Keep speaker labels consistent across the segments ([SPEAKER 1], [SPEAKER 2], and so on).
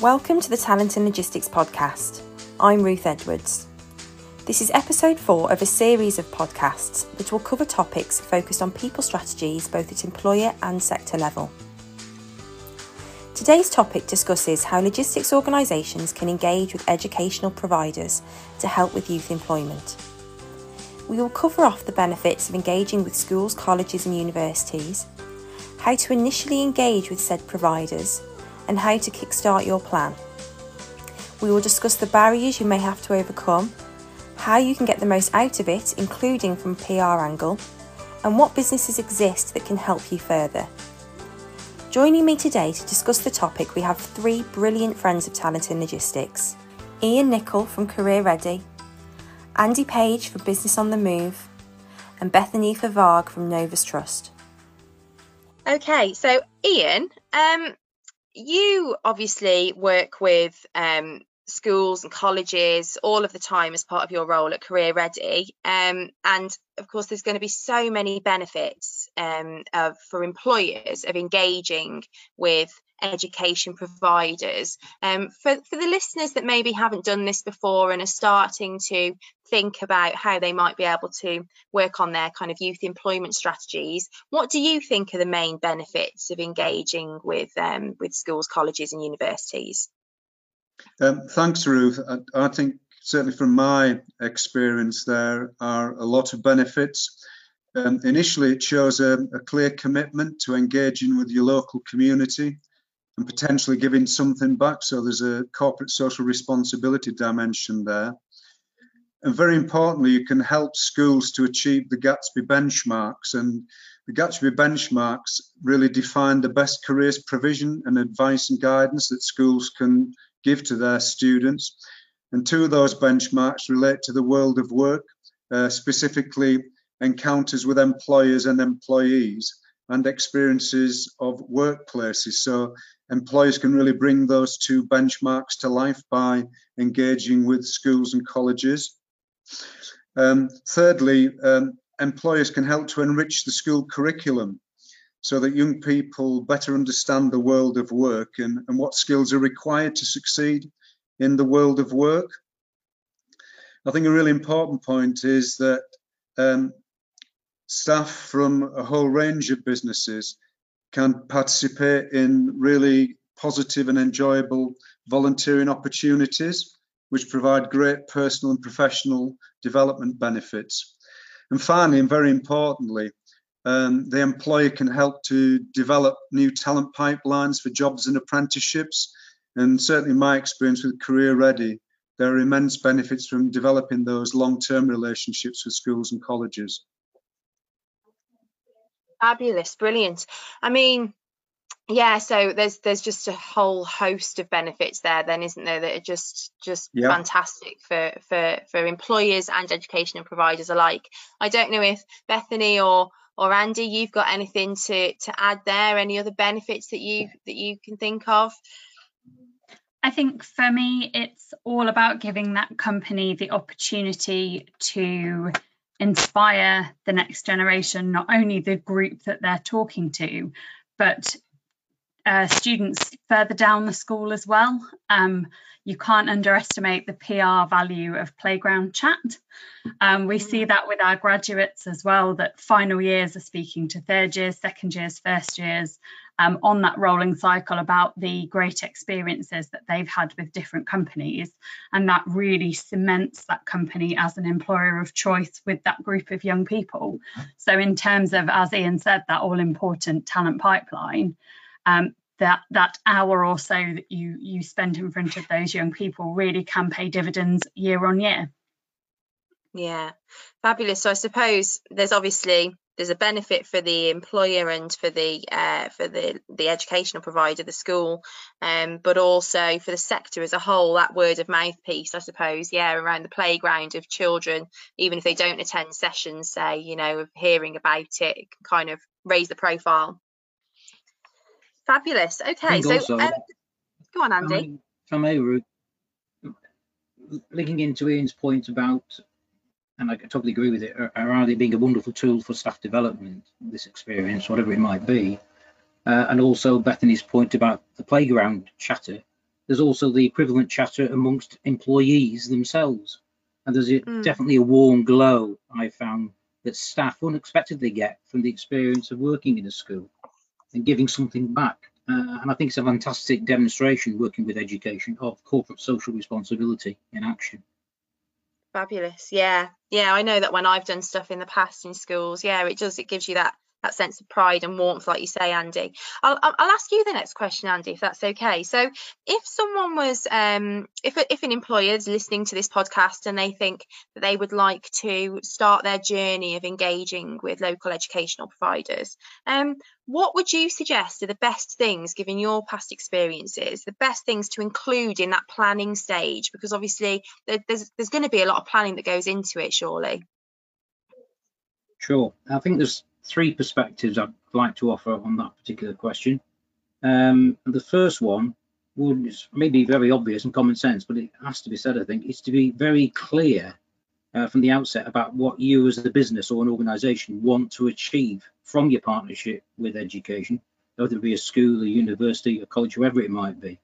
[SPEAKER 1] Welcome to the Talent in Logistics Podcast. I'm Ruth Edwards. This is episode four of a series of podcasts that will cover topics focused on people strategies both at employer and sector level. Today's topic discusses how logistics organisations can engage with educational providers to help with youth employment. We will cover off the benefits of engaging with schools, colleges, and universities, how to initially engage with said providers, and how to kickstart your plan. We will discuss the barriers you may have to overcome, how you can get the most out of it, including from PR angle, and what businesses exist that can help you further. Joining me today to discuss the topic, we have three brilliant friends of talent in logistics Ian Nicol from Career Ready, Andy Page for Business on the Move, and Bethany Favag from Novus Trust.
[SPEAKER 2] Okay, so Ian, um, you obviously work with um, schools and colleges all of the time as part of your role at Career Ready. Um, and of course, there's going to be so many benefits um, of, for employers of engaging with education providers. Um, for, for the listeners that maybe haven't done this before and are starting to think about how they might be able to work on their kind of youth employment strategies, what do you think are the main benefits of engaging with um, with schools, colleges, and universities?
[SPEAKER 3] Um, thanks, Ruth. I, I, think certainly from my experience, there are a lot of benefits. Um, initially, it shows a, a, clear commitment to engaging with your local community and potentially giving something back. So there's a corporate social responsibility dimension there. And very importantly, you can help schools to achieve the Gatsby benchmarks. And the Gatsby benchmarks really define the best careers provision and advice and guidance that schools can give to their students. And two of those benchmarks relate to the world of work, uh, specifically encounters with employers and employees and experiences of workplaces. So employers can really bring those two benchmarks to life by engaging with schools and colleges. Um, thirdly, um, employers can help to enrich the school curriculum so that young people better understand the world of work and, and what skills are required to succeed in the world of work. I think a really important point is that um, staff from a whole range of businesses can participate in really positive and enjoyable volunteering opportunities, which provide great personal and professional development benefits. And finally, and very importantly, um, the employer can help to develop new talent pipelines for jobs and apprenticeships. And certainly, my experience with Career Ready, there are immense benefits from developing those long term relationships with schools and colleges.
[SPEAKER 2] Fabulous, brilliant. I mean, yeah so there's there's just a whole host of benefits there then isn't there that are just just yeah. fantastic for for for employers and educational providers alike i don't know if bethany or or Andy, you've got anything to to add there? Any other benefits that you that you can think of?
[SPEAKER 4] I think for me, it's all about giving that company the opportunity to inspire the next generation, not only the group that they're talking to, but uh, students further down the school as well. Um, you can't underestimate the PR value of playground chat. Um, we see that with our graduates as well, that final years are speaking to third years, second years, first years um, on that rolling cycle about the great experiences that they've had with different companies. And that really cements that company as an employer of choice with that group of young people. So, in terms of, as Ian said, that all important talent pipeline, um, that that hour or so that you you spend in front of those young people really can pay dividends year on year.
[SPEAKER 2] Yeah, fabulous. So I suppose there's obviously there's a benefit for the employer and for the uh, for the the educational provider, the school, um, but also for the sector as a whole. That word of mouth piece, I suppose, yeah, around the playground of children, even if they don't attend sessions, say, you know, of hearing about it, kind of raise the profile. Fabulous. Okay, so also, um, go on, Andy.
[SPEAKER 5] If I may, Ruth, linking into Ian's point about, and I totally agree with it, around it being a wonderful tool for staff development, this experience, whatever it might be, uh, and also Bethany's point about the playground chatter. there's also the equivalent chatter amongst employees themselves. And there's a,
[SPEAKER 2] Mm.
[SPEAKER 5] definitely a warm glow I found that staff unexpectedly get from the experience of working in a school and giving something back. Uh, and I think it's a fantastic demonstration working with education of corporate social responsibility in action.
[SPEAKER 2] Fabulous. Yeah. Yeah. I know that when I've done stuff in the past in schools, yeah, it does. It gives you that that sense of pride and warmth, like you say, Andy. I'll I'll ask you the next question, Andy, if that's okay. So, if someone was, um, if if an employer is listening to this podcast and they think that they would like to start their journey of engaging with local educational providers, um, what would you suggest are the best things, given your past experiences, the best things to include in that planning stage? Because obviously there's there's going to be a lot of planning that goes into it, surely.
[SPEAKER 5] Sure. I think there's three perspectives I'd like to offer on that particular question. Um, the first one would maybe very obvious and common sense, but it has to be said, I think, is to be very clear uh, from the outset about what you as a business or an organisation want to achieve from your partnership with education, whether it be a school, a university, a college, whoever it might be.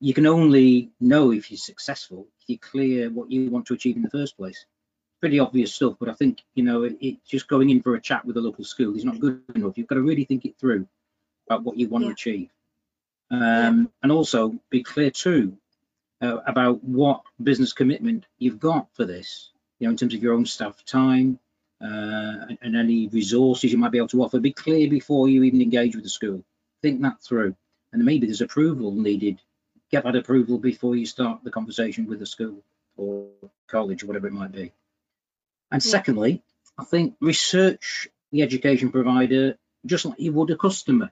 [SPEAKER 5] You can only know if you're successful if you're clear what you want to achieve in the first place pretty obvious stuff, but I think you know it, it, just going in for a chat with a local school is not good enough. You've got to really think it through about what you want
[SPEAKER 2] Yeah.
[SPEAKER 5] to achieve, um, and also be clear too uh, about what business commitment you've got for this. You know, in terms of your own staff time uh, and, and any resources you might be able to offer. Be clear before you even engage with the school. Think that through, and maybe there's approval needed. Get that approval before you start the conversation with the school or college or whatever it might be. And
[SPEAKER 2] Yeah.
[SPEAKER 5] secondly, I think research the education provider just like you would a customer.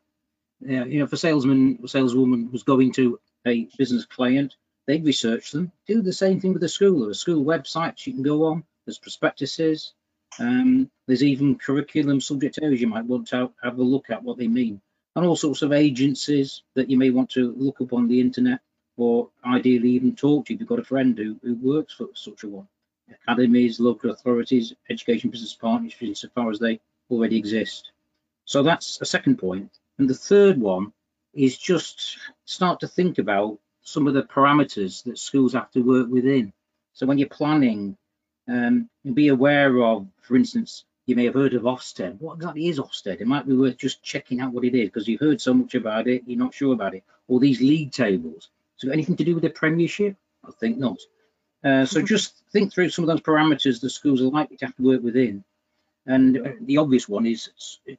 [SPEAKER 5] You know, if a salesman or saleswoman was going to a business client, they'd research them. Do the same thing with the school. There are school websites you can go on. There's prospectuses. Um, there's even curriculum subject areas you might want to have, have a look at what they mean, and all sorts of agencies that you may want to look up on the internet, or ideally even talk to if you've got a friend who, who works for such a one academies, local authorities, education business partners, insofar as they already exist. So that's a second point. And the third one is just start to think about some of the parameters that schools have to work within. So when you're planning, um, be aware of, for instance, you may have heard of Ofsted. What exactly is Ofsted? It might be worth just checking out what it is because you've heard so much about it, you're not sure about it. Or these league tables. So anything to do with the Premiership? I think not. Uh, so just think through some of those parameters the schools are likely to have to work within. And uh, the obvious one is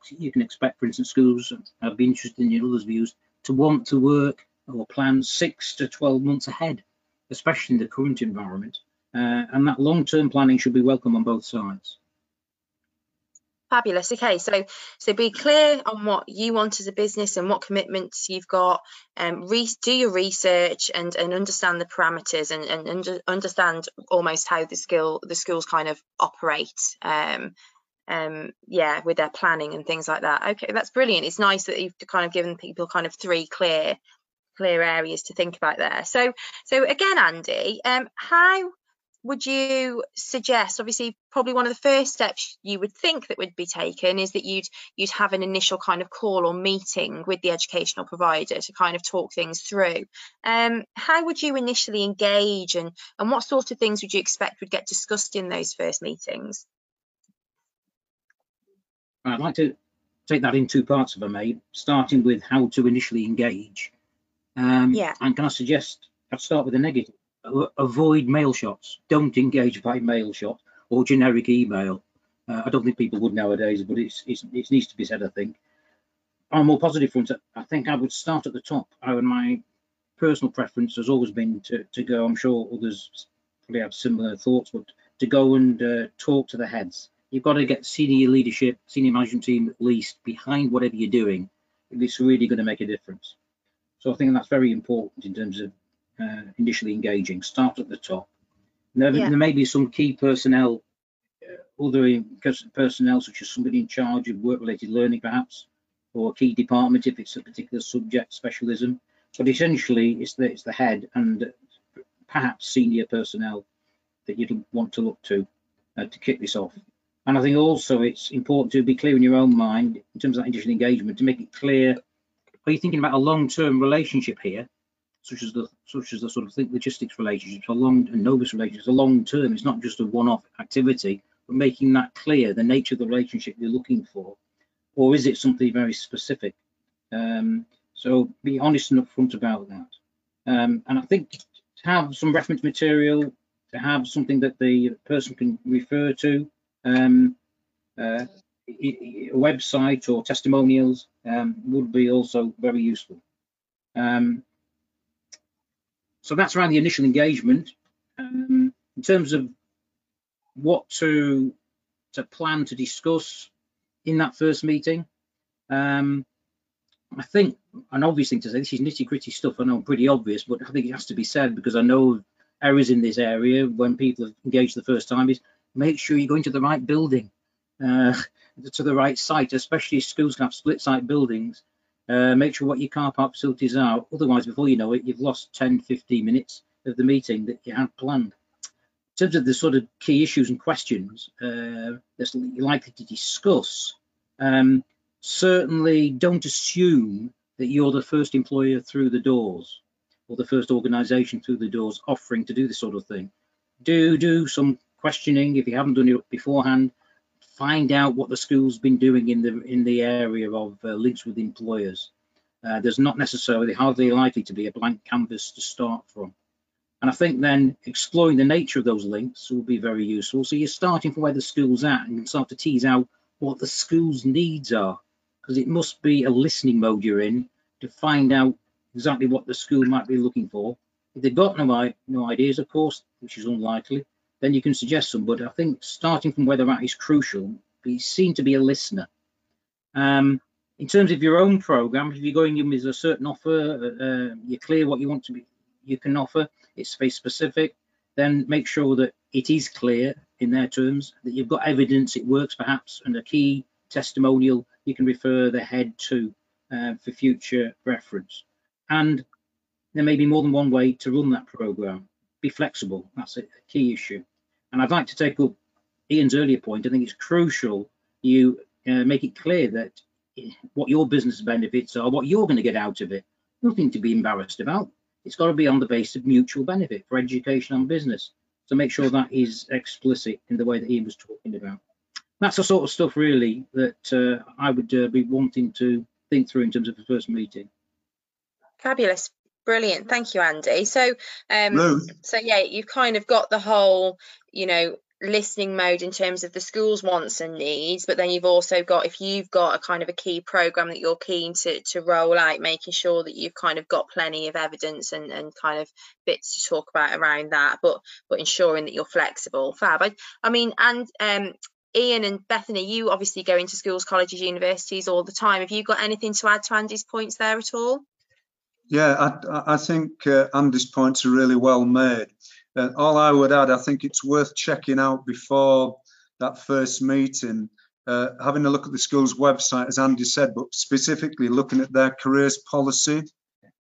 [SPEAKER 5] you can expect, for instance, schools, I'd be interested in your others' views, to want to work or plan six to 12 months ahead, especially in the current environment. Uh, and that long-term planning should be welcome on both sides.
[SPEAKER 2] Fabulous. Okay, so so be clear on what you want as a business and what commitments you've got. Um, re- do your research and and understand the parameters and and, and understand almost how the skill the schools kind of operate. Um, um, yeah, with their planning and things like that. Okay, that's brilliant. It's nice that you've kind of given people kind of three clear clear areas to think about there. So so again, Andy, um, how would you suggest obviously probably one of the first steps you would think that would be taken is that you'd you'd have an initial kind of call or meeting with the educational provider to kind of talk things through um how would you initially engage and and what sort of things would you expect would get discussed in those first meetings
[SPEAKER 5] I'd like to take that in two parts, if I may, starting with how to initially engage. Um,
[SPEAKER 2] Yeah.
[SPEAKER 5] And can I suggest I'd start with a negative? A- Avoid mail shots. Don't engage by mail shot or generic email. Uh, I don't think people would nowadays, but it's, it's, it needs to be said, I think. On a more positive front, I think I would start at the top. I, my personal preference has always been to, to go, I'm sure others probably have similar thoughts, but to go and uh, talk to the heads you've got to get senior leadership, senior management team at least behind whatever you're doing it's really going to make a difference. So I think that's very important in terms of uh, initially engaging. Start at the top. There,
[SPEAKER 2] Yeah.
[SPEAKER 5] there may be some key personnel, uh, other in- pers- personnel such as somebody in charge of work-related learning, perhaps, or a key department if it's a particular subject specialism. But essentially, it's the it's the head and perhaps senior personnel that you'd want to look to uh, to kick this off. And I think also it's important to be clear in your own mind in terms of that initial engagement to make it clear are you thinking about a long term relationship here such as the such as the sort of think logistics relationships are long and Novus relationships are long term. It's not just a one-off activity, but making that clear the nature of the relationship you're looking for, or is it something very specific? Um, so be honest and upfront about that. Um, and I think to have some reference material, to have something that the person can refer to, um, uh, a website or testimonials um, would be also very useful. Um, so that's around the initial engagement. Um, in terms of what to to plan to discuss in that first meeting, um, I think an obvious thing to say, this is nitty gritty stuff, I know pretty obvious, but I think it has to be said because I know errors in this area when people have engaged the first time is make sure you're going to the right building, uh, to the right site, especially schools can have split site buildings. Uh, make sure what your car park facilities are. Otherwise, before you know it, you've lost 10, 15 minutes of the meeting that you had planned. In terms of the sort of key issues and questions uh, that you're likely to discuss, um, certainly don't assume that you're the first employer through the doors or the first organisation through the doors offering to do this sort of thing. Do do some questioning if you haven't done it beforehand. Find out what the school's been doing in the in the area of uh, links with employers. Uh, there's not necessarily hardly likely to be a blank canvas to start from. And I think then exploring the nature of those links will be very useful. So you're starting from where the school's at and start to tease out what the school's needs are, because it must be a listening mode you're in to find out exactly what the school might be looking for. If they've got no, no ideas, of course, which is unlikely, then you can suggest some. But I think starting from where they're at is crucial. Be seen to be a listener. Um, in terms of your own program, if you're going in with a certain offer, uh, uh, you're clear what you want to be, you can offer. It's space specific. Then make sure that it is clear in their terms that you've got evidence it works, perhaps, and a key testimonial you can refer the head to uh, for future reference. And there may be more than one way to run that program. Be flexible. That's a key issue. And I'd like to take up Ian's earlier point. I think it's crucial you uh, make it clear that what your business benefits are, what you're going to get out of it. Nothing to be embarrassed about. It's got to be on the basis of mutual benefit for education and business. So make sure that is explicit in the way that Ian was talking about. That's the sort of stuff really that uh, I would uh, be wanting to think through in terms of the first meeting.
[SPEAKER 2] Fabulous. Brilliant. Thank you, Andy. So, um, so yeah, you've kind of got the whole, you know, listening mode in terms of the school's wants and needs, but then you've also got, if you've got a kind of a key program that you're keen to to roll out, making sure that you've kind of got plenty of evidence and, and kind of bits to talk about around that, but but ensuring that you're flexible. Fab. I, I mean, and um, Ian and Bethany, you obviously go into schools, colleges, universities all the time. Have you got anything to add to Andy's points there at all?
[SPEAKER 3] Yeah, I, I think uh, Andy's points are really well made. Uh, all I would add, I think it's worth checking out before that first meeting, uh, having a look at the school's website, as Andy said, but specifically looking at their careers policy,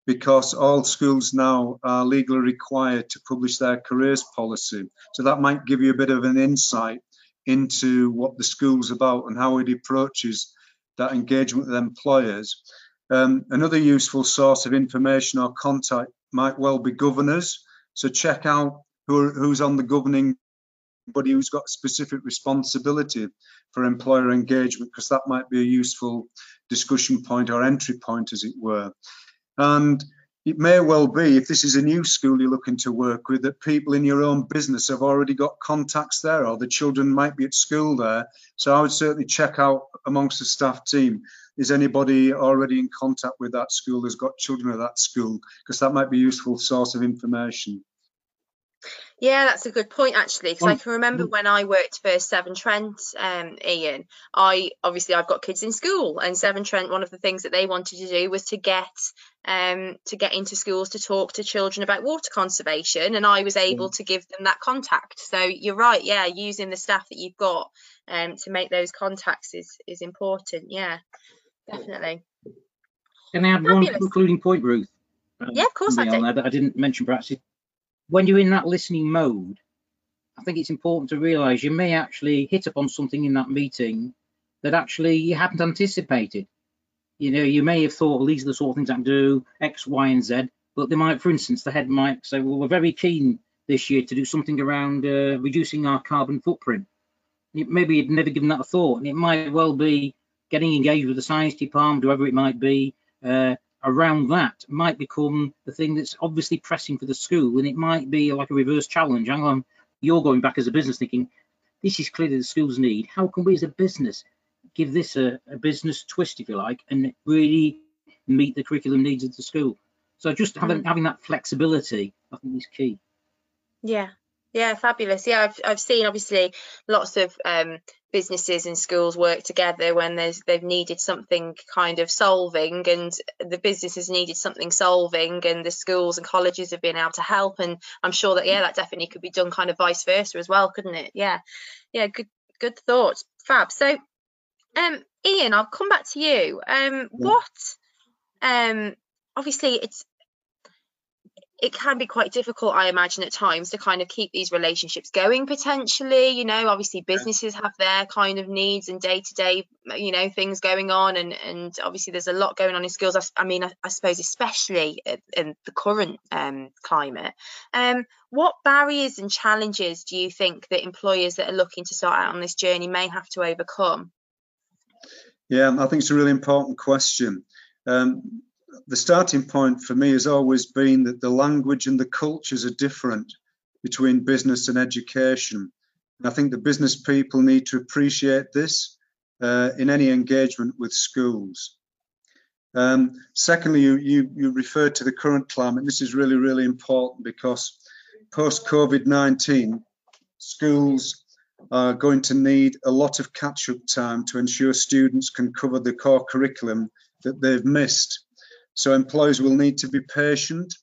[SPEAKER 3] because all schools now are legally required to publish their careers policy. So that might give you a bit of an insight into what the school's about and how it approaches that engagement with employers. Um, another useful source of information or contact might well be governors. So check out who, who's on the governing body who's got specific responsibility for employer engagement, because that might be a useful discussion point or entry point, as it were. And it may well be, if this is a new school you're looking to work with, that people in your own business have already got contacts there, or the children might be at school there. So I would certainly check out amongst the staff team is anybody already in contact with that school has got children at that school because that might be a useful source of information
[SPEAKER 2] yeah, that's a good point actually, because I can remember when I worked for Severn Trent, um, Ian. I obviously I've got kids in school, and Severn Trent. One of the things that they wanted to do was to get um, to get into schools to talk to children about water conservation, and I was able to give them that contact. So you're right, yeah, using the staff that you've got um, to make those contacts is is important. Yeah, definitely.
[SPEAKER 5] Can I add Fabulous. one concluding point, Ruth?
[SPEAKER 2] Um, yeah, of course I did.
[SPEAKER 5] That I didn't mention perhaps when you're in that listening mode, I think it's important to realize you may actually hit upon something in that meeting that actually you have not anticipated. You know, you may have thought, well, these are the sort of things I can do, X, Y, and Z, but they might, for instance, the head might say, well, we're very keen this year to do something around uh, reducing our carbon footprint. maybe you'd never given that a thought, and it might well be getting engaged with the science department, whoever it might be, uh, around that might become the thing that's obviously pressing for the school, and it might be like a reverse challenge. Hang on, you're going back as a business thinking, this is clearly the school's need. How can we as a business give this a, a business twist, if you like, and really meet the curriculum needs of the school? So just having mm. having that flexibility, I think, is key.
[SPEAKER 2] Yeah, yeah, fabulous. Yeah, I've I've seen obviously lots of um, businesses and schools work together when there's they've needed something kind of solving, and the businesses needed something solving, and the schools and colleges have been able to help. And I'm sure that yeah, that definitely could be done kind of vice versa as well, couldn't it? Yeah, yeah, good good thoughts, fab. So, um, Ian, I'll come back to you. Um, what um obviously it's it can be quite difficult, I imagine, at times to kind of keep these relationships going potentially. You know, obviously businesses have their kind of needs and day to day, you know, things going on. And, and obviously there's a lot going on in schools. I, I mean, I, I, suppose, especially in the current um, climate. Um, what barriers and challenges do you think that employers that are looking to start out on this journey may have to overcome?
[SPEAKER 3] Yeah, I think it's a really important question. Um, the starting point for me has always been that the language and the cultures are different between business and education. And I think the business people need to appreciate this uh, in any engagement with schools. Um, secondly, you, you, you referred to the current climate. This is really, really important because post COVID 19, schools are going to need a lot of catch up time to ensure students can cover the core curriculum that they've missed. So employers will need to be patient.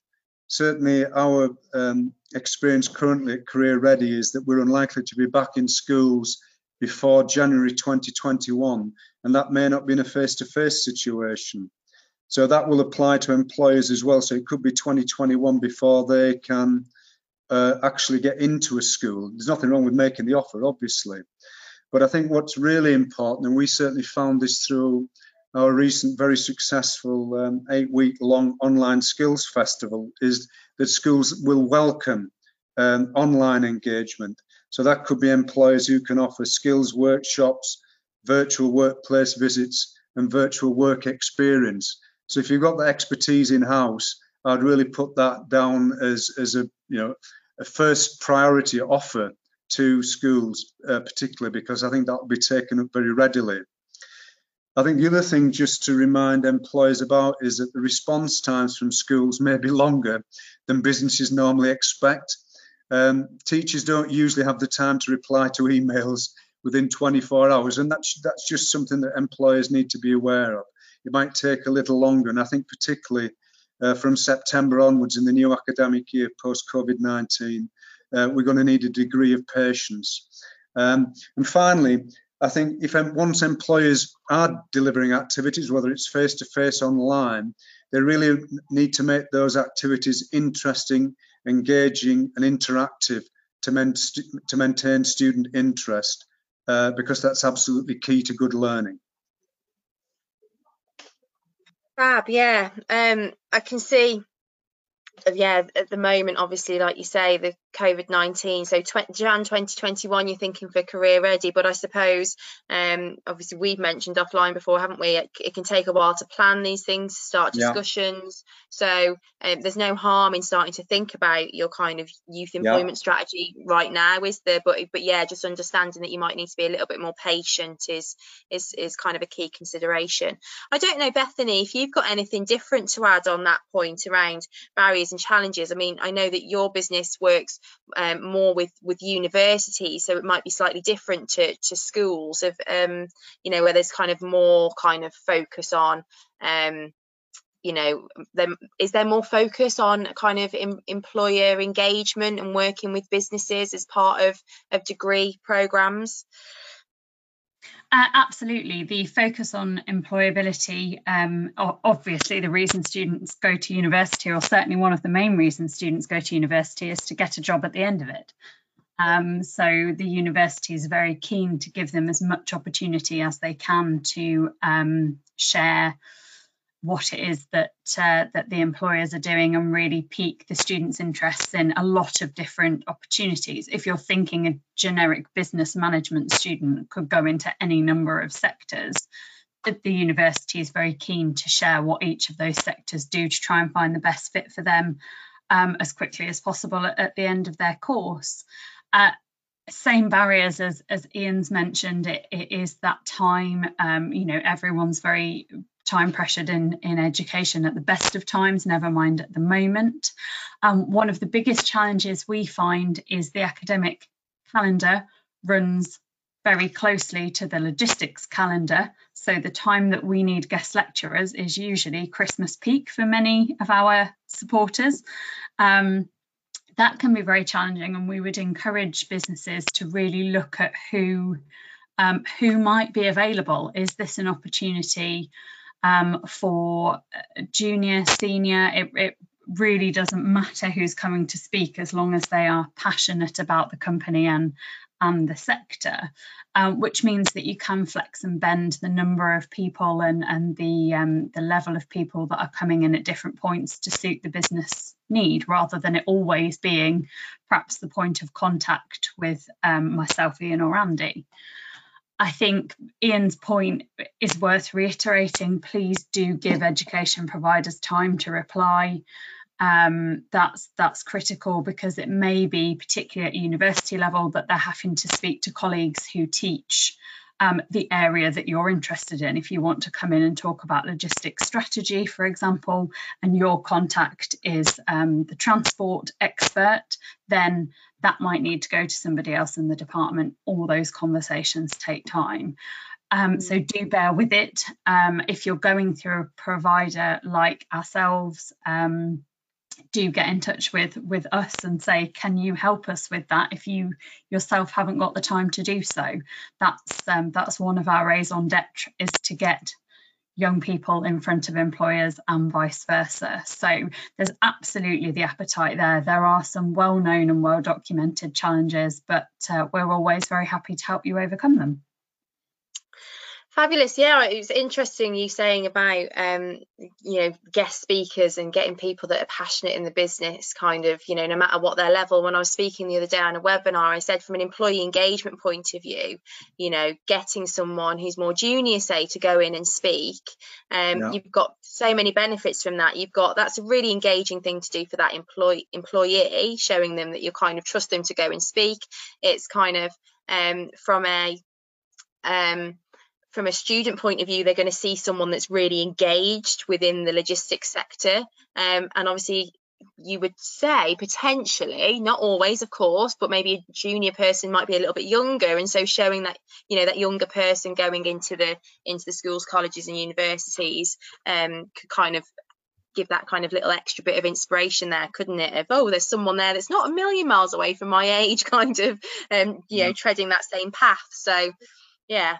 [SPEAKER 3] Certainly, our um, experience currently at Career Ready is that we're unlikely to be back in schools before January 2021, and that may not be in a face-to-face situation. So that will apply to employers as well. So it could be 2021 before they can uh, actually get into a school. There's nothing wrong with making the offer, obviously. But I think what's really important, and we certainly found this through our recent very successful um, eight week long online skills festival is that schools will welcome um, online engagement. So that could be employers who can offer skills workshops, virtual workplace visits, and virtual work experience. So if you've got the expertise in house, I'd really put that down as, as a you know a first priority offer to schools, uh, particularly because I think that will be taken up very readily. I think the other thing just to remind employers about is that the response times from schools may be longer than businesses normally expect. Um, teachers don't usually have the time to reply to emails within 24 hours, and that's that's just something that employers need to be aware of. It might take a little longer, and I think particularly uh, from September onwards in the new academic year post COVID-19, uh, we're going to need a degree of patience. Um, and finally, I think if once employers are delivering activities, whether it's face to face online, they really need to make those activities interesting, engaging, and interactive to, men, to maintain student interest, uh, because that's absolutely key to good learning.
[SPEAKER 2] Fab, yeah. Um, I can see yeah, at the moment, obviously, like you say, the COVID 19. So, 20, Jan 2021, you're thinking for career ready. But I suppose, um, obviously, we've mentioned offline before, haven't we? It, it can take a while to plan these things, start discussions. Yeah. So, um, there's no harm in starting to think about your kind of youth employment yeah. strategy right now, is there? But, but yeah, just understanding that you might need to be a little bit more patient is, is, is kind of a key consideration. I don't know, Bethany, if you've got anything different to add on that point around barriers and challenges. I mean, I know that your business works um, more with with universities, so it might be slightly different to to schools of um, you know where there's kind of more kind of focus on um, you know them is there more focus on kind of em, employer engagement and working with businesses as part of of degree programs
[SPEAKER 4] uh, absolutely. The focus on employability, um, obviously, the reason students go to university, or certainly one of the main reasons students go to university, is to get a job at the end of it. Um, so the university is very keen to give them as much opportunity as they can to um, share what it is that uh, that the employers are doing and really pique the students' interests in a lot of different opportunities. If you're thinking a generic business management student could go into any number of sectors, the university is very keen to share what each of those sectors do to try and find the best fit for them um, as quickly as possible at, at, the end of their course. Uh, same barriers as, as Ian's mentioned, it, it is that time, um, you know, everyone's very time pressured in, in education at the best of times, never mind at the moment. Um, one of the biggest challenges we find is the academic calendar runs very closely to the logistics calendar. So the time that we need guest lecturers is usually Christmas peak for many of our supporters. Um, that can be very challenging and we would encourage businesses to really look at who um, who might be available. Is this an opportunity um, for junior, senior. It, it really doesn't matter who's coming to speak as long as they are passionate about the company and and the sector, um, which means that you can flex and bend the number of people and and the um, the level of people that are coming in at different points to suit the business need, rather than it always being perhaps the point of contact with um, myself, Ian, or Andy. I think Ian's point is worth reiterating. Please do give education providers time to reply. Um, that's that's critical because it may be, particularly at university level, that they're having to speak to colleagues who teach um, the area that you're interested in. If you want to come in and talk about logistics strategy, for example, and your contact is um, the transport expert, then that might need to go to somebody else in the department. All those conversations take time. Um, so do bear with it. Um, if you're going through a provider like ourselves, um, do get in touch with with us and say can you help us with that if you yourself haven't got the time to do so that's um, that's one of our raison d'etre is to get young people in front of employers and vice versa. So there's absolutely the appetite there. There are some well known and well documented challenges but uh, we're always very happy to help you overcome them
[SPEAKER 2] Fabulous. Yeah, it was interesting you saying about um, you know guest speakers and getting people that are passionate in the business, kind of you know no matter what their level. When I was speaking the other day on a webinar, I said from an employee engagement point of view, you know, getting someone who's more junior, say, to go in and speak, um, yeah. you've got so many benefits from that. You've got that's a really engaging thing to do for that employee employee, showing them that you kind of trust them to go and speak. It's kind of um, from a um, from a student point of view, they're going to see someone that's really engaged within the logistics sector. Um, and obviously, you would say potentially, not always, of course, but maybe a junior person might be a little bit younger, and so showing that you know that younger person going into the into the schools, colleges, and universities um, could kind of give that kind of little extra bit of inspiration there, couldn't it? Of oh, there's someone there that's not a million miles away from my age, kind of, um, you know, treading that same path. So, yeah,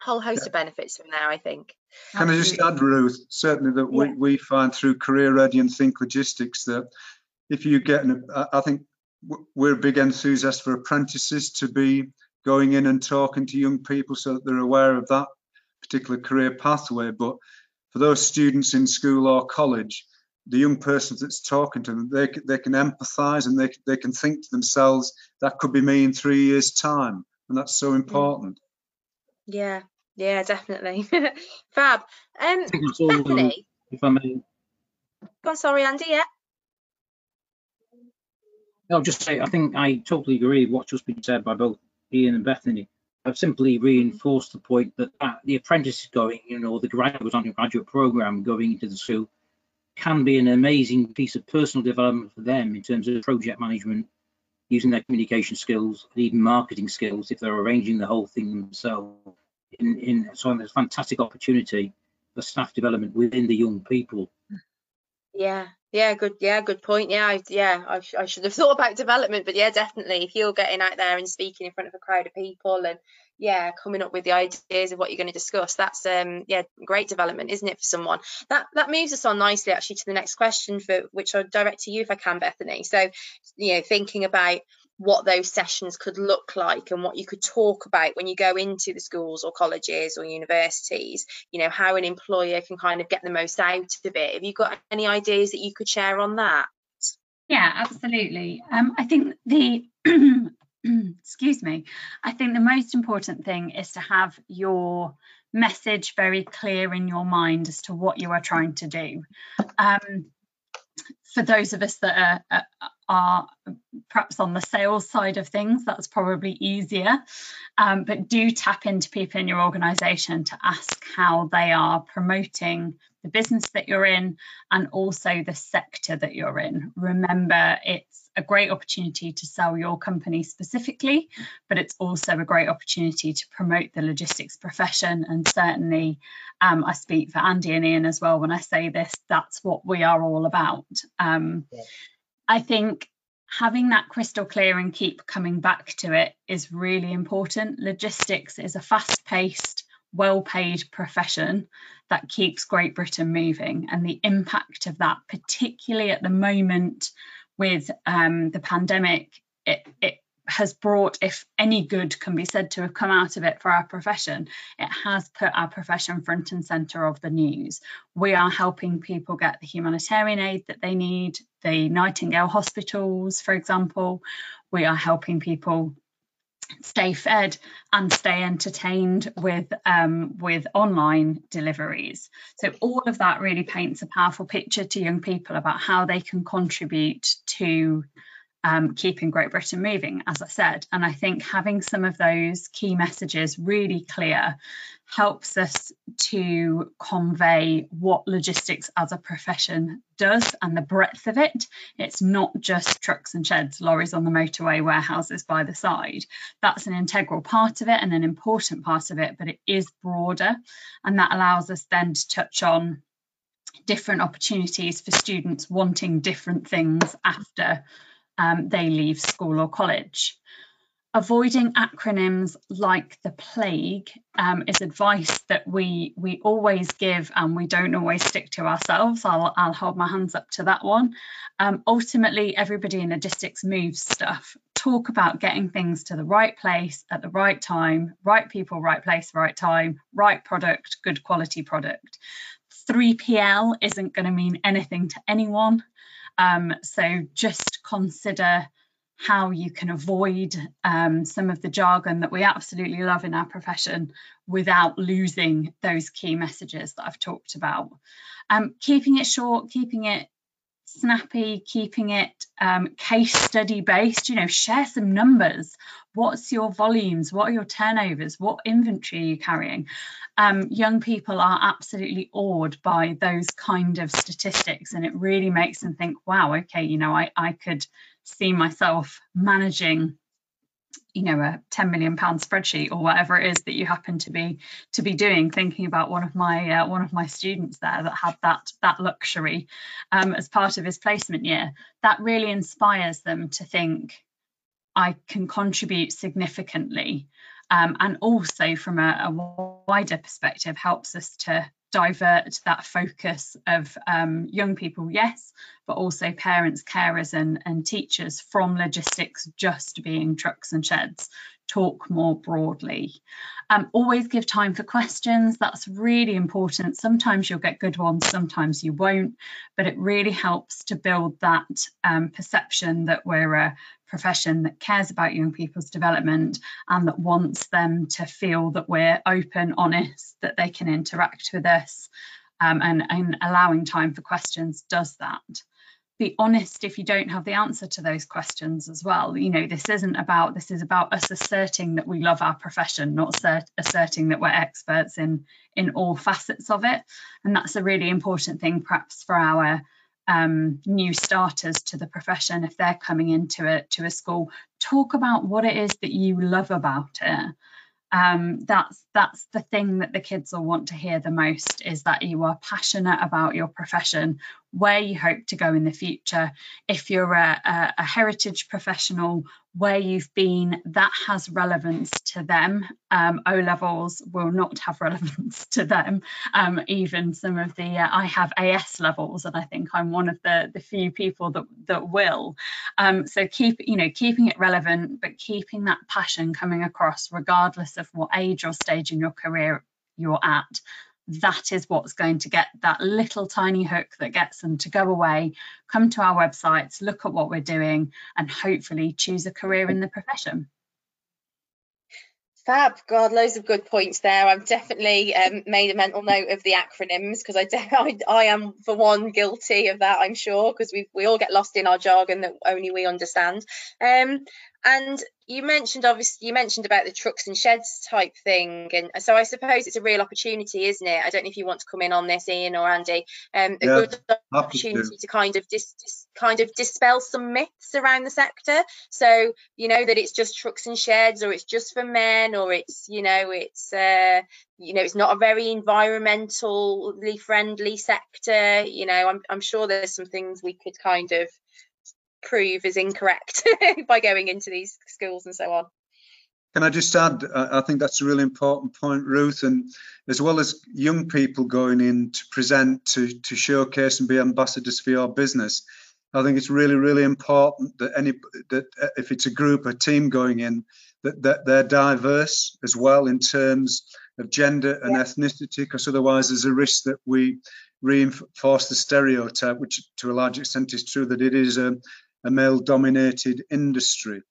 [SPEAKER 2] whole host yeah. of benefits from there, I think.
[SPEAKER 3] Can I just add, Ruth, certainly that we, yeah. we find through Career Ready and Think Logistics that if you get, an, I think we're big enthusiasts for apprentices to be going in and talking to young people so that they're aware of that particular career pathway. But for those students in school or college, the young person that's talking to them, they, they can empathise and they, they can think to themselves, that could be me in three years' time. And that's so mm.
[SPEAKER 2] Yeah, yeah, definitely. Fab. Um, Bethany.
[SPEAKER 5] If I may.
[SPEAKER 2] Go on, sorry, Andy. Yeah.
[SPEAKER 5] I'll just say I think I totally agree with what's just been said by both Ian and Bethany. I've simply reinforced the point that, that the apprentice going, you know, the graduate undergraduate program going into the school can be an amazing piece of personal development for them in terms of project management, using their communication skills, and even marketing skills if they're arranging the whole thing themselves. In, in so there's a fantastic opportunity for staff development within the young people.
[SPEAKER 2] Yeah, yeah, good. Yeah, good point. Yeah, I, yeah, I, I should have thought about development, but yeah, definitely. If you're getting out there and speaking in front of a crowd of people and yeah, coming up with the ideas of what you're going to discuss, that's um yeah, great development, isn't it, for someone? That that moves us on nicely actually to the next question for which I'll direct to you if I can, Bethany. So, you know, thinking about what those sessions could look like and what you could talk about when you go into the schools or colleges or universities. You know how an employer can kind of get the most out of it. Have you got any ideas that you could share on that?
[SPEAKER 4] Yeah absolutely. Um, i think the excuse me. I think the most important thing is to have your message very clear in your mind as to what you are trying to do. Um, for those of us that are, are perhaps on the sales side of things, that's probably easier. Um, but do tap into people in your organization to ask how they are promoting the business that you're in and also the sector that you're in. Remember, it's a great opportunity to sell your company specifically, but it's also a great opportunity to promote the logistics profession. And certainly, um, I speak for Andy and Ian as well when I say this, that's what we are all about. Um, yeah. I think having that crystal clear and keep coming back to it is really important. Logistics is a fast paced, well paid profession that keeps Great Britain moving, and the impact of that, particularly at the moment with um, the pandemic, it, it has brought, if any good can be said to have come out of it for our profession, it has put our profession front and centre of the news. We are helping people get the humanitarian aid that they need, the Nightingale hospitals, for example. We are helping people stay fed and stay entertained with um, with online deliveries. So all of that really paints a powerful picture to young people about how they can contribute to um, keeping Great Britain moving, as I said. And I think having some of those key messages really clear helps us to convey what logistics as a profession does and the breadth of it. It's not just trucks and sheds, lorries on the motorway, warehouses by the side. That's an integral part of it and an important part of it, but it is broader. And that allows us then to touch on different opportunities for students wanting different things after um, they leave school or college. Avoiding acronyms like the plague um, is advice that we we always give and we don't always stick to ourselves. I'll, I'll hold my hands up to that one. Um, ultimately, everybody in logistics moves stuff. Talk about getting things to the right place at the right time, right people, right place, right time, right product, good quality product. 3PL isn't going to mean anything to anyone. Um, so just consider how you can avoid um, some of the jargon that we absolutely love in our profession without losing those key messages that I've talked about. Um, keeping it short, keeping it snappy, keeping it um, case study based, you know, share some numbers. What's your volumes? What are your turnovers? What inventory are you carrying? Um, young people are absolutely awed by those kind of statistics, and it really makes them think, wow, okay, you know, I, I could see myself managing you know a 10 million pound spreadsheet or whatever it is that you happen to be to be doing thinking about one of my uh, one of my students there that had that that luxury um, as part of his placement year. That really inspires them to think i can contribute significantly um, and also from a, a wider perspective helps us to divert that focus of um, young people, yes, but also parents, carers, and, and teachers from logistics just being trucks and sheds. Talk more broadly. Um, always give time for questions. That's really important. Sometimes you'll get good ones, sometimes you won't, but it really helps to build that um, perception that we're a profession that cares about young people's development and that wants them to feel that we're open, honest, that they can interact with us, um, and, and allowing time for questions does that. Be honest if you don't have the answer to those questions as well. You know, this isn't about this is about us asserting that we love our profession, not assert, asserting that we're experts in in all facets of it. And that's a really important thing, perhaps for our um, new starters to the profession if they're coming into it to a school talk about what it is that you love about it. Um, that's that's the thing that the kids will want to hear the most is that you are passionate about your profession where you hope to go in the future. If you're a, a, a heritage professional where you've been that has relevance to them. Um, o levels will not have relevance to them. Um, even some of the uh, i have as levels and i think i'm one of the the few people that that will. Um, so keep you know keeping it relevant but keeping that passion coming across regardless of what age or stage in your career you're at that is what's going to get that little tiny hook that gets them to go away, come to our websites, look at what we're doing, and hopefully choose a career in the profession.
[SPEAKER 2] Fab, God, loads of good points there. I've definitely um, made a mental note of the acronyms because I, I, I, am, for one, guilty of that. I'm sure because we we all get lost in our jargon that only we understand. Um, and you mentioned obviously you mentioned about the trucks and sheds type thing, and so I suppose it's a real opportunity, isn't it? I don't know if you want to come in on this, Ian or Andy. Um, a yeah, good opportunity to. to kind of dis, dis, kind of dispel some myths around the sector. So you know that it's just trucks and sheds, or it's just for men, or it's you know it's uh, you know it's not a very environmentally friendly sector. You know, I'm I'm sure there's some things we could kind of prove is incorrect by going into these schools and so on.
[SPEAKER 3] Can I just add? Uh, I think that's a really important point, Ruth, and as well as young people going in to present, to to showcase and be ambassadors for your business, I think it's really, really important that any that uh, if it's a group, a team going in, that, that they're diverse as well in terms of gender and yeah. ethnicity, because otherwise there's a risk that we reinforce the stereotype, which to a large extent is true that it is a, a male dominated industry.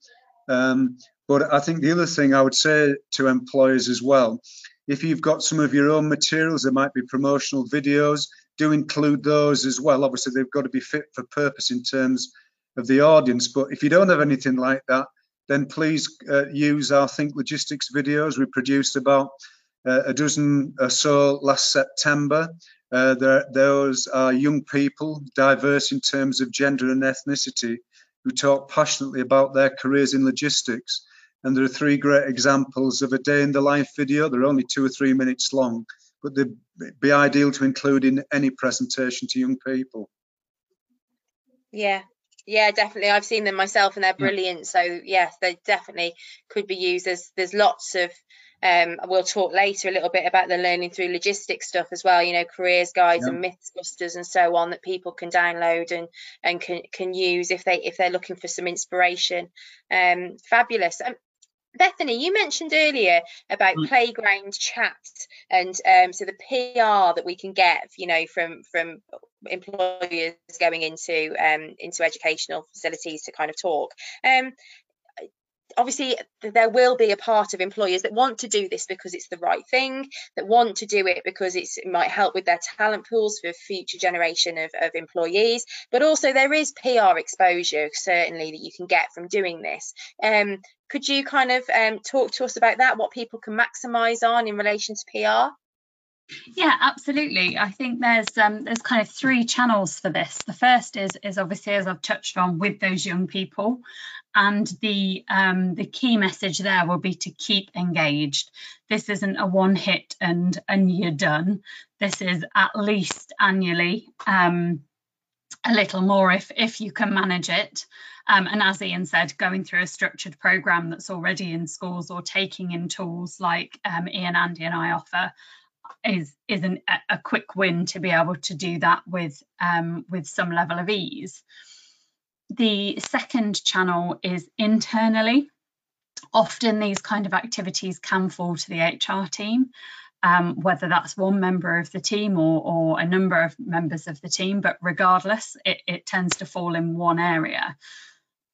[SPEAKER 3] Um, but I think the other thing I would say to employers as well, if you've got some of your own materials, there might be promotional videos, do include those as well. Obviously, they've got to be fit for purpose in terms of the audience. But if you don't have anything like that, then please uh, use our Think Logistics videos. We produced about uh, a dozen or so last September. Uh, those are young people, diverse in terms of gender and ethnicity, who talk passionately about their careers in logistics. And there are three great examples of a day in the life video. They're only two or three minutes long, but they'd be ideal to include in any presentation to young people.
[SPEAKER 2] Yeah, yeah, definitely. I've seen them myself and they're brilliant. So yes, they definitely could be used. There's there's lots of um, we'll talk later a little bit about the learning through logistics stuff as well, you know, careers guides yeah. and mythbusters and so on that people can download and and can, can use if they if they're looking for some inspiration. Um, fabulous. Um, Bethany, you mentioned earlier about mm. playground chat and um, so the PR that we can get, you know, from from employers going into um, into educational facilities to kind of talk. Um, obviously there will be a part of employers that want to do this because it's the right thing that want to do it because it might help with their talent pools for future generation of, of employees. But also there is pr exposure certainly that you can get from doing this. Um, could you kind of um, talk to us about that what people can maximize on in relation to pr
[SPEAKER 4] yeah, absolutely. I think there's um, there's kind of three channels for this. The first is is obviously as I've touched on with those young people, and the um, the key message there will be to keep engaged. This isn't a one hit and and you're done. This is at least annually, um, a little more if if you can manage it. Um, and as Ian said, going through a structured program that's already in schools or taking in tools like um, Ian, Andy, and I offer is is an, a quick win to be able to do that with um, with some level of ease. The second channel is internally. Often these kind of activities can fall to the HR team, um, whether that's one member of the team or, or a number of members of the team, but regardless, it, it tends to fall in one area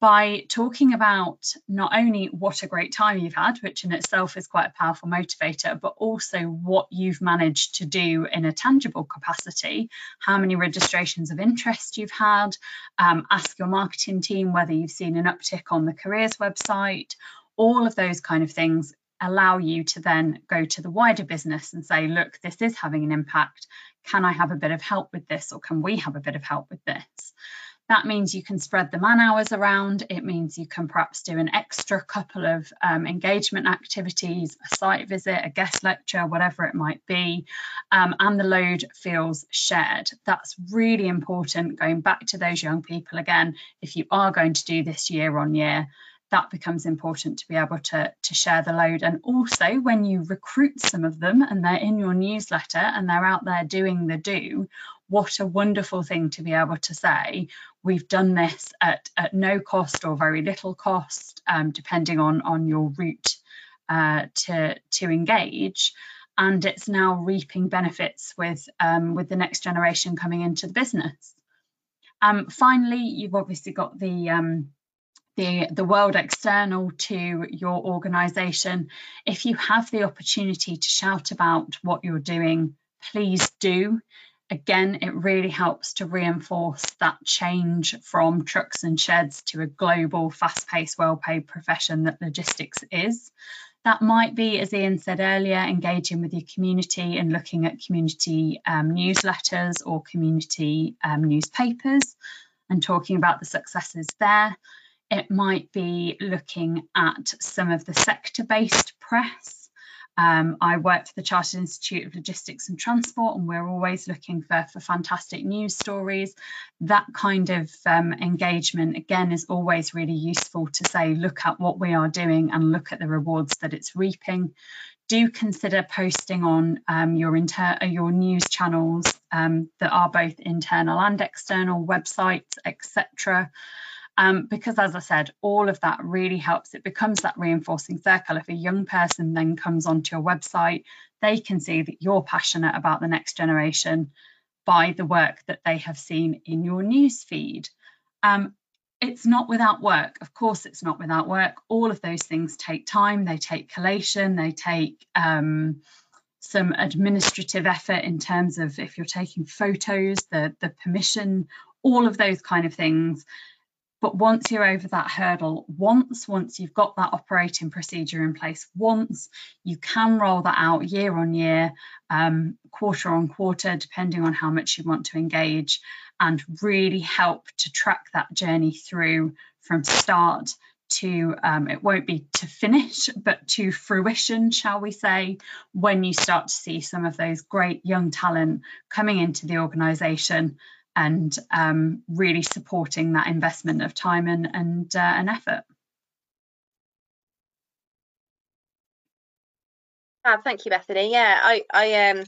[SPEAKER 4] by talking about not only what a great time you've had, which in itself is quite a powerful motivator, but also what you've managed to do in a tangible capacity, how many registrations of interest you've had, um, ask your marketing team whether you've seen an uptick on the careers website, all of those kind of things allow you to then go to the wider business and say, look, this is having an impact. Can I have a bit of help with this, or can we have a bit of help with this? That means you can spread the man hours around. It means you can perhaps do an extra couple of um, engagement activities, a site visit, a guest lecture, whatever it might be, um, and the load feels shared. That's really important. Going back to those young people again, if you are going to do this year on year, that becomes important to be able to, to share the load. And also, when you recruit some of them and they're in your newsletter and they're out there doing the do, what a wonderful thing to be able to say. We've done this at, at no cost or very little cost, um, depending on, on your route uh, to, to engage. And it's now reaping benefits with, um, with the next generation coming into the business. Um, finally, you've obviously got the um, the, the world external to your organization. If you have the opportunity to shout about what you're doing, please do. Again, it really helps to reinforce that change from trucks and sheds to a global, fast paced, well paid profession that logistics is. That might be, as Ian said earlier, engaging with your community and looking at community um, newsletters or community um, newspapers and talking about the successes there. It might be looking at some of the sector based press. Um, I work for the Chartered Institute of Logistics and Transport, and we're always looking for, for fantastic news stories. That kind of um, engagement, again, is always really useful to say, look at what we are doing and look at the rewards that it's reaping. Do consider posting on um, your inter- your news channels um, that are both internal and external websites, etc. Um, because as I said, all of that really helps. It becomes that reinforcing circle. If a young person then comes onto your website, they can see that you're passionate about the next generation by the work that they have seen in your news feed. Um, it's not without work. Of course, it's not without work. All of those things take time. They take collation. They take um, some administrative effort in terms of if you're taking photos, the the permission, all of those kind of things. But once you're over that hurdle, once, once you've got that operating procedure in place, once you can roll that out year on year, um, quarter on quarter, depending on how much you want to engage, and really help to track that journey through from start to um, it won't be to finish but to fruition shall we say when you start to see some of those great young talent coming into the organization and um, really supporting that investment of time and and, uh, and effort.
[SPEAKER 2] Ah, thank you, Bethany. Yeah, I, I um,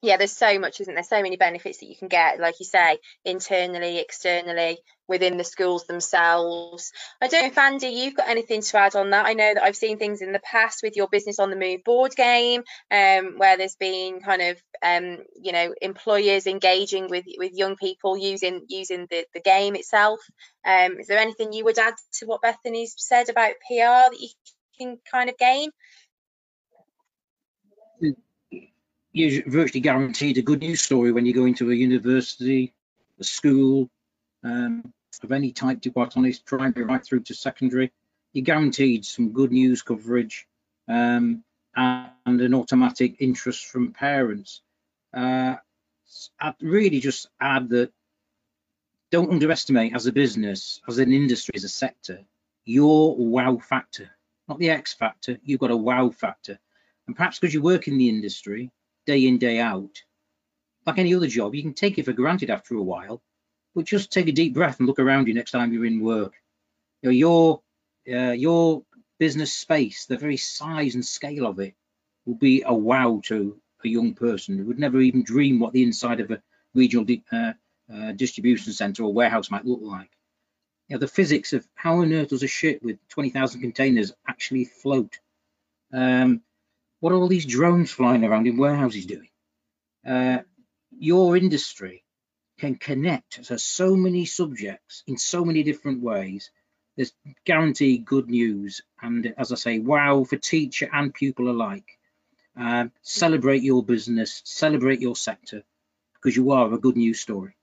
[SPEAKER 2] yeah, there's so much, isn't there? So many benefits that you can get, like you say, internally, externally, within the schools themselves. I don't know if Andy, you've got anything to add on that. I know that I've seen things in the past with your business on the move board game, um, where there's been kind of, um, you know, employers engaging with with young people using using the the game itself. Um, is there anything you would add to what Bethany's said about PR that you can kind of gain?
[SPEAKER 5] You're virtually guaranteed a good news story when you go into a university, a school um, of any type, to quite honest, primary right through to secondary. You're guaranteed some good news coverage um, and an automatic interest from parents. Uh, I'd really just add that don't underestimate as a business, as an industry, as a sector, your wow factor, not the X factor. You've got a wow factor. And perhaps because you work in the industry, day in, day out. Like any other job, you can take it for granted after a while, but just take a deep breath and look around you next time you're in work. You know, your uh, your business space, the very size and scale of it, will be a wow to a young person who would never even dream what the inside of a regional di uh, uh, distribution center or warehouse might look like. You know, the physics of how on earth does a ship with 20,000 containers actually float? Um, what are all these drones flying around in warehouses doing? Uh, your industry can connect to so many subjects in so many different ways. There's guaranteed good news, and as I say, wow for teacher and pupil alike. Uh, celebrate your business, celebrate your sector, because you are a good news story.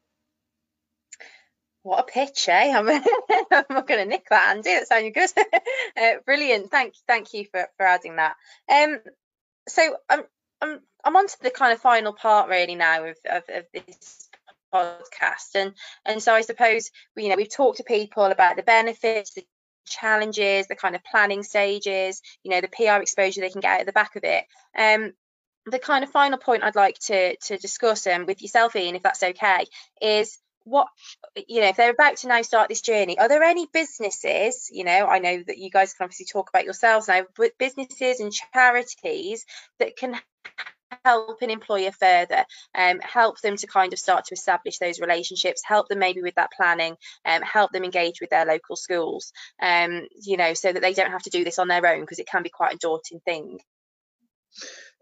[SPEAKER 2] What a pitch, eh? I'm, I'm not going to nick that, Andy. That sounded good. uh, brilliant. Thank, thank you for, for adding that. Um, so I'm I'm I'm on to the kind of final part really now of, of, of this podcast and and so i suppose you know we've talked to people about the benefits the challenges the kind of planning stages you know the pr exposure they can get at the back of it. Um the kind of final point i'd like to to discuss um, with yourself ian if that's okay is what you know if they're about to now start this journey are there any businesses you know i know that you guys can obviously talk about yourselves now but businesses and charities that can help an employer further um, help them to kind of start to establish those relationships help them maybe with that planning um, help them engage with their local schools um, you know so that they don't have to do this on their own because it can be quite a daunting thing?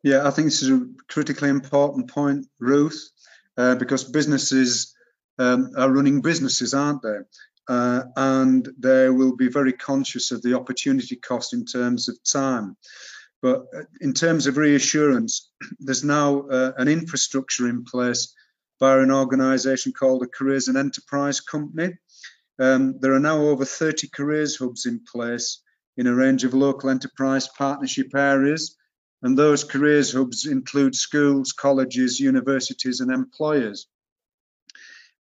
[SPEAKER 3] Yeah i think this is a critically important point ruth uh, because businesses um, are running businesses aren't they uh, and they will be very conscious of the opportunity cost in terms of time but uh, in terms of reassurance, there's now uh, an infrastructure in place by an organisation called the Careers and Enterprise Company. Um, there are now over 30 careers hubs in place in a range of local enterprise partnership areas. And those careers hubs include schools, colleges, universities, and employers.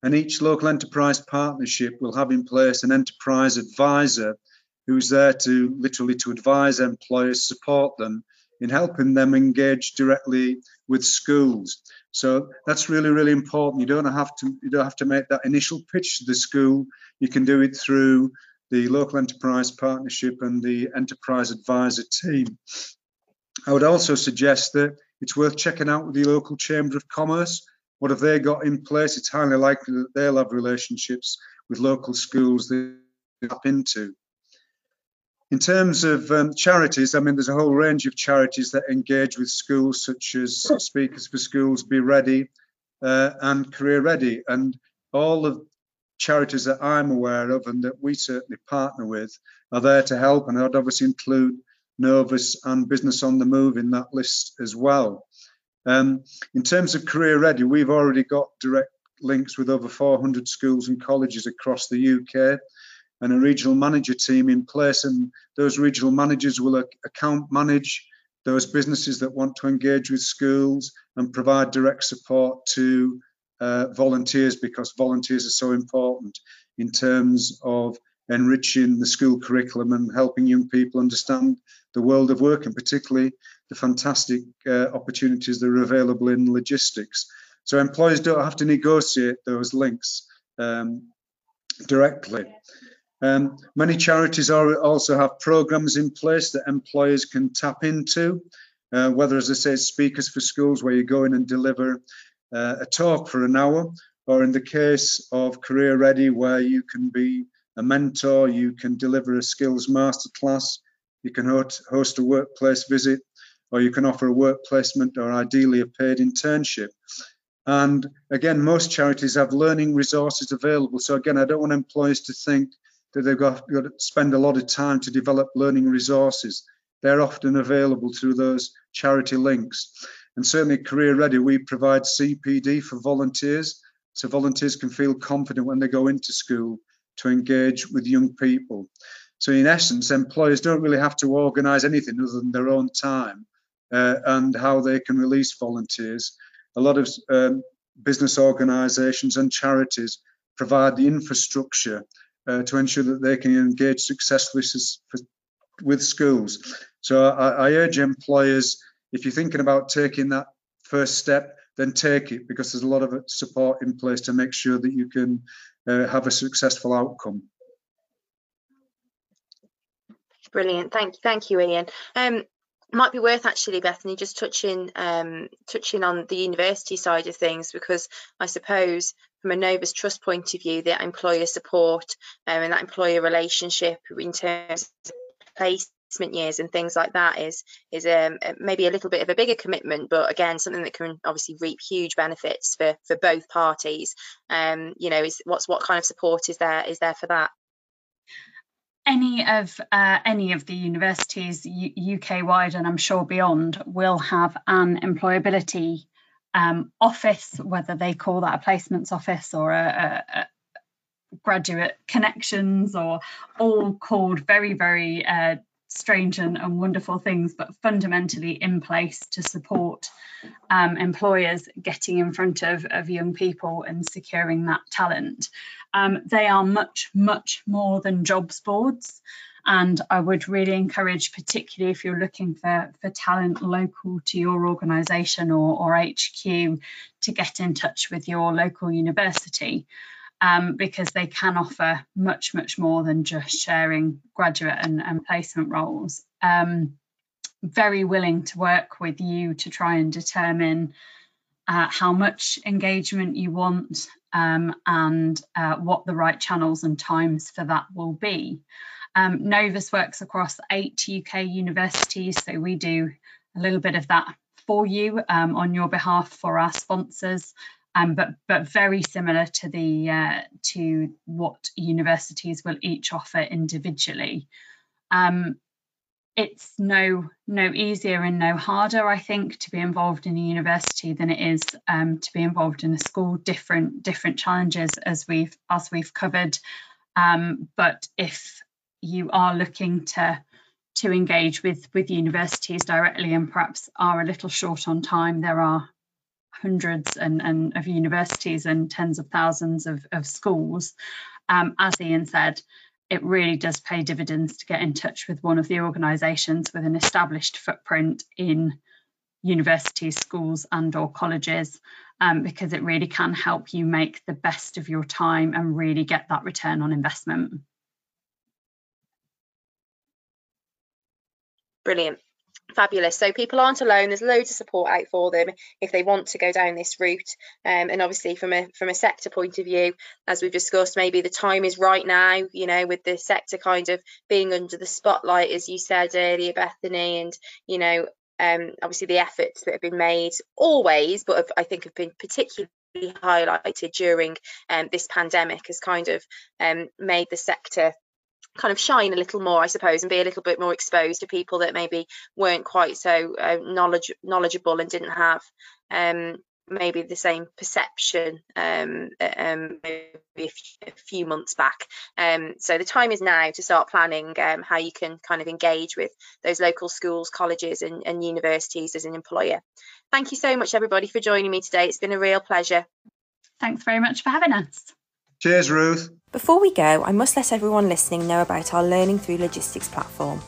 [SPEAKER 3] And each local enterprise partnership will have in place an enterprise advisor who's there to literally to advise employers, support them in helping them engage directly with schools. So that's really, really important. You don't have to you don't have to make that initial pitch to the school. You can do it through the local enterprise partnership and the enterprise advisor team. I would also suggest that it's worth checking out with the local chamber of commerce. What have they got in place? It's highly likely that they'll have relationships with local schools they tap into. In terms of um, charities, I mean, there's a whole range of charities that engage with schools, such as Speakers for Schools, Be Ready, uh, and Career Ready. And all of charities that I'm aware of and that we certainly partner with are there to help. And I'd obviously include Novus and Business on the Move in that list as well. Um, in terms of Career Ready, we've already got direct links with over 400 schools and colleges across the UK and a regional manager team in place. And those regional managers will account manage those businesses that want to engage with schools and provide direct support to uh, volunteers because volunteers are so important in terms of enriching the school curriculum and helping young people understand the world of work and particularly the fantastic uh, opportunities that are available in logistics. So employers don't have to negotiate those links um, directly. Um, many charities are, also have programs in place that employers can tap into, uh, whether, as I say, speakers for schools where you go in and deliver uh, a talk for an hour, or in the case of Career Ready, where you can be a mentor, you can deliver a skills masterclass, you can host a workplace visit, or you can offer a work placement or ideally a paid internship. And again, most charities have learning resources available. So again, I don't want employers to think that they've got, got to spend a lot of time to develop learning resources. They're often available through those charity links. And certainly Career Ready, we provide CPD for volunteers. So volunteers can feel confident when they go into school to engage with young people. So in essence, employers don't really have to organise anything other than their own time uh, and how they can release volunteers. A lot of um, business organisations and charities provide the infrastructure uh, to ensure that they can engage successfully with schools. So I, I, urge employers, if you're thinking about taking that first step, then take it because there's a lot of support in place to make sure that you can uh, have a successful outcome.
[SPEAKER 2] Brilliant, thank you, thank you, Ian. Um, might be worth actually bethany just touching um, touching on the university side of things because i suppose from a novus trust point of view that employer support um, and that employer relationship in terms of placement years and things like that is is um, maybe a little bit of a bigger commitment but again something that can obviously reap huge benefits for for both parties. Um you know is what's what kind of support is there is there for that
[SPEAKER 4] any of uh, any of the universities UK wide and I'm sure beyond will have an employability um, office, whether they call that a placements office or a, a, a graduate connections or all called very very uh, strange and, and wonderful things, but fundamentally in place to support um, employers getting in front of, of young people and securing that talent. Um, they are much, much more than jobs boards. And I would really encourage, particularly if you're looking for, for talent local to your organisation or, or HQ, to get in touch with your local university. Um, because they can offer much, much more than just sharing graduate and, and placement roles. Um, very willing to work with you to try and determine uh, how much engagement you want um, and uh, what the right channels and times for that will be. Um, Novus works across eight UK universities, so we do a little bit of that for you um, on your behalf for our sponsors. Um, but but very similar to the uh, to what universities will each offer individually. Um, it's no no easier and no harder, I think, to be involved in a university than it is um, to be involved in a school. Different different challenges as we've as we've covered. Um, but if you are looking to to engage with with universities directly and perhaps are a little short on time, there are hundreds and, and of universities and tens of thousands of, of schools. Um, as Ian said, it really does pay dividends to get in touch with one of the organisations with an established footprint in universities, schools, and or colleges, um, because it really can help you make the best of your time and really get that return on investment.
[SPEAKER 2] Brilliant. Fabulous. So people aren't alone. There's loads of support out for them if they want to go down this route. Um, and obviously, from a from a sector point of view, as we've discussed, maybe the time is right now. You know, with the sector kind of being under the spotlight, as you said earlier, Bethany, and you know, um, obviously the efforts that have been made always, but have, I think have been particularly highlighted during um, this pandemic has kind of um, made the sector kind of shine a little more, I suppose, and be a little bit more exposed to people that maybe weren't quite so uh, knowledge knowledgeable and didn't have um, maybe the same perception um, um, maybe a few months back. Um, so the time is now to start planning um, how you can kind of engage with those local schools, colleges, and, and universities as an employer. Thank you so much, everybody, for joining me today. It's been a real pleasure.
[SPEAKER 4] Thanks very much for having us.
[SPEAKER 3] Cheers, Ruth.
[SPEAKER 1] Before we go, I must let everyone listening know about our Learning Through Logistics platform.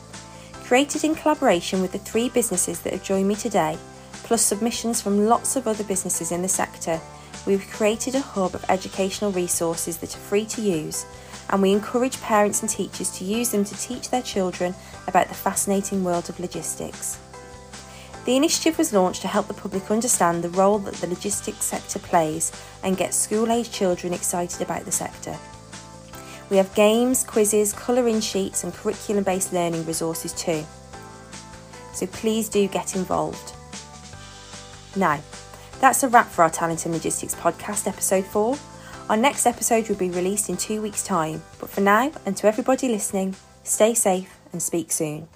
[SPEAKER 1] Created in collaboration with the three businesses that have joined me today, plus submissions from lots of other businesses in the sector, we've created a hub of educational resources that are free to use, and we encourage parents and teachers to use them to teach their children about the fascinating world of logistics. The initiative was launched to help the public understand the role that the logistics sector plays and get school age children excited about the sector. We have games, quizzes, colouring sheets, and curriculum based learning resources too. So please do get involved. Now, that's a wrap for our Talent in Logistics podcast, episode 4. Our next episode will be released in two weeks' time, but for now, and to everybody listening, stay safe and speak soon.